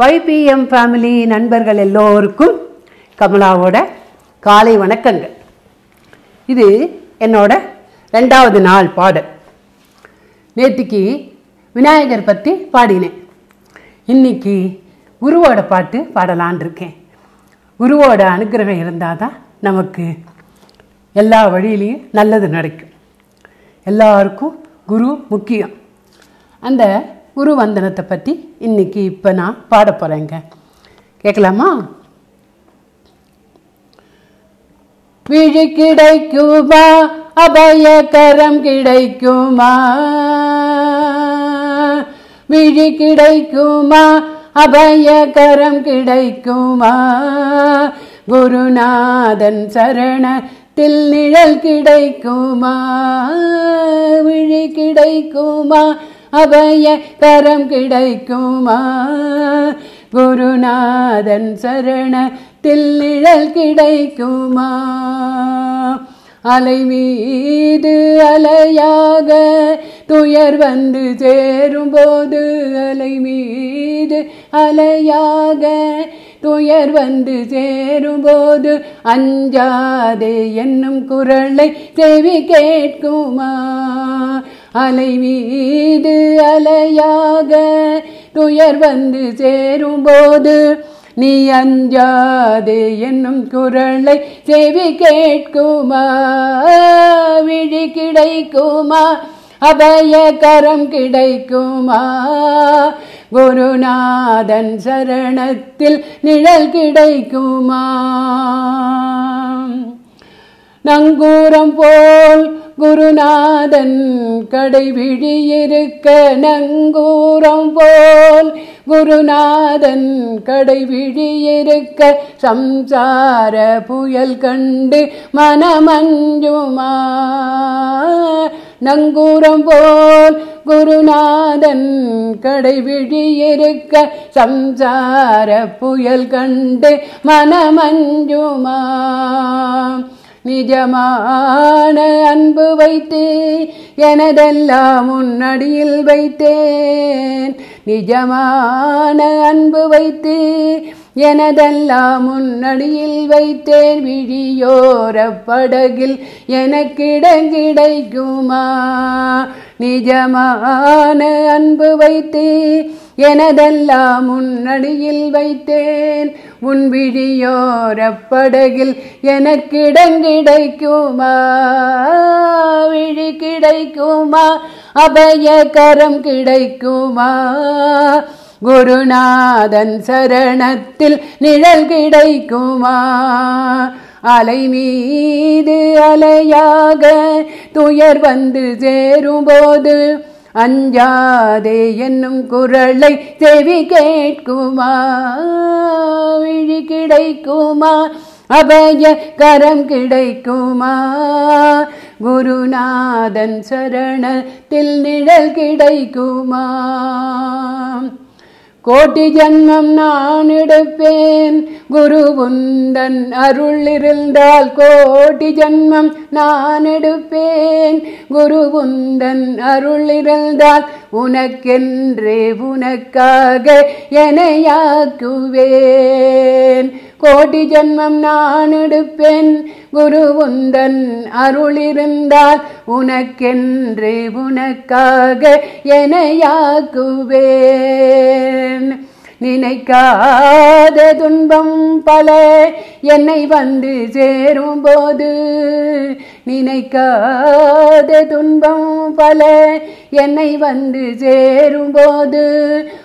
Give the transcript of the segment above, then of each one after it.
Five PM family நண்பர்கள் எல்லோருக்கும் கமலாவோட காலை வணக்கங்கள். இது என்னோட ரெண்டாவது நாள் பாடல். நேற்றுக்கு விநாயகர் பற்றி பாடினேன். இன்னைக்கு குருவோட பாட்டு பாடலான் இருக்கேன். குருவோட அனுக்கிரகம் இருந்தால் தான் நமக்கு எல்லா வழியிலையும் நல்லது நடக்கும். எல்லாருக்கும் குரு முக்கியம். அந்த குரு வந்தனத்தை பற்றி இன்னைக்கு இப்போ நான் பாட போகிறேங்க கேட்கலாமா? விழி கிடைக்குமா? அபயகரம் கிடைக்குமா? விழி கிடைக்குமா? அபயகரம் கிடைக்குமா? குருநாதன் சரணத்தில் நிழல் கிடைக்குமா? விழி கிடைக்குமா? அபய கரம் கிடைக்குமா? குருநாதன் சரணத்தில் நிழல் கிடைக்குமா? அலை மீது அலையாக துயர் வந்து சேரும்போது அலை மீது அலையாக துயர் வந்து சேரும்போது அஞ்சாதே என்னும் குரலை செவி கேட்குமா? அலை மீது அலையாக துயர் வந்து சேரும்போது நீ அஞ்சாது என்னும் குரலை செவி கேட்குமா? விழி கிடைக்குமா? அபய கரம் கிடைக்குமா? குருநாதன் சரணத்தில் நிழல் கிடைக்குமா? நங்கூரம் போல் குருநாதன் கடைவிழி நங்கூரம் போல் குருநாதன் கடைவிழி சம்சார புயல் கண்டு மனமஞ்சுமா? நங்கூரம் போல் குருநாதன் கடைவிழி சம்சார புயல் கண்டு மனமஞ்சுமா? நிஜமான அன்பு வைத்து எனதெல்லாம் உன்னடியில் வைத்தேன். நிஜமான அன்பு வைத்து எனதெல்லாம் முன்னடியில் வைத்தேன். விழியோர படகில் எனக்கிடம் கிடைக்குமா நிஜமான அன்பு வைத்து எனதெல்லாம் உன்னடியில் வைத்தேன். உன் விழியோரப்படகில் எனக்கிடம் கிடைக்குமா விழி கிடைக்குமா? அபயகரம் கிடைக்குமா? குருநாதன் சரணத்தில் நிழல் கிடைக்குமா? அலை மீது அலையாக துயர் வந்து சேரும்போது அஞ்சாதே என்னும் குரலை செவி கேட்குமா? விழி கிடைக்குமா? அபய கரம் கிடைக்குமா? குருநாதன் சரணத்தில் நிழல் கிடைக்குமா? கோட்டி ஜன்மம் நான் எடுப்பேன். குரு உந்தன் அருள் இருந்தால் கோட்டி ஜன்மம் நான் எடுப்பேன். குரு உந்தன் அருள் இருந்தால் உனக்கென்றே உனக்காக எனையாக்குவேன் கோட்டி ஜன்மம் நான் எடுப்பேன். குரு உந்தன் அருள் இருந்தால் உனக்கென்று உனக்காக எனையாக்குவேன் நினைக்காத துன்பம் பல என்னை வந்து சேரும்போது. நினைக்காத துன்பம் பல என்னை வந்து சேரும்போது.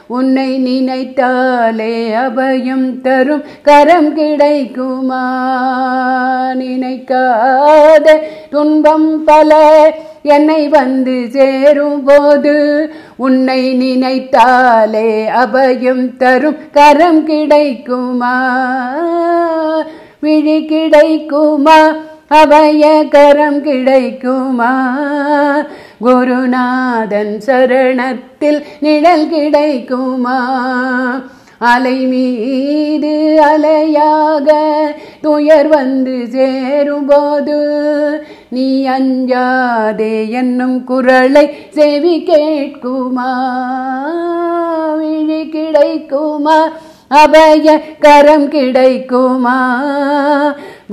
உன்னை நினைத்தாலே அபயம் தரும் கரம் கிடைக்குமா? நினைக்காத துன்பம் பல என்னை வந்து சேரும்போது. உன்னை நினைத்தாலே அபயம் தரும் கரம் கிடைக்குமா? விழி கிடைக்குமா? அபய கரம் கிடைக்குமா? குருநாதன் சரணத்தில் நிழல் கிடைக்குமா? அலை மீது அலையாக துயர் வந்து சேரும்போது நீ அஞ்சாதே என்னும் குரலை செவி கேட்குமா? விழி கிடைக்குமா? அபய கரம் கிடைக்குமா?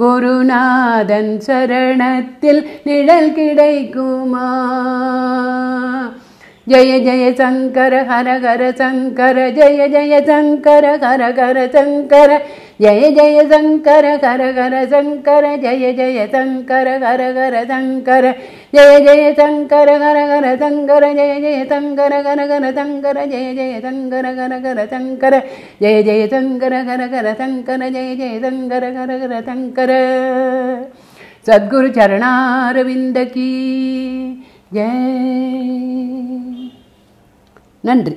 குருநாதன் சரணத்தில் நிழல் கிடைக்குமா? ஜய ஜய சங்கர ஹர ஹர சங்கர ஜய ஜய சங்கர ஹர ஹர சங்கர ஜய ஜய சங்கர கர கர சங்கர ஜய ஜய சங்கர கர கர சங்கர ஜய ஜய சங்கர கர கர சங்கர ஜய ஜய சங்கர கர கர சங்கர ஜய ஜய சங்கர கர கர சங்கர ஜய ஜய சங்கர கர கர சங்கர ஜய ஜய சங்கர கர கர சங்கர. சத்குரு சரணாரவிந்த கீ. ஜெய் நன்றி.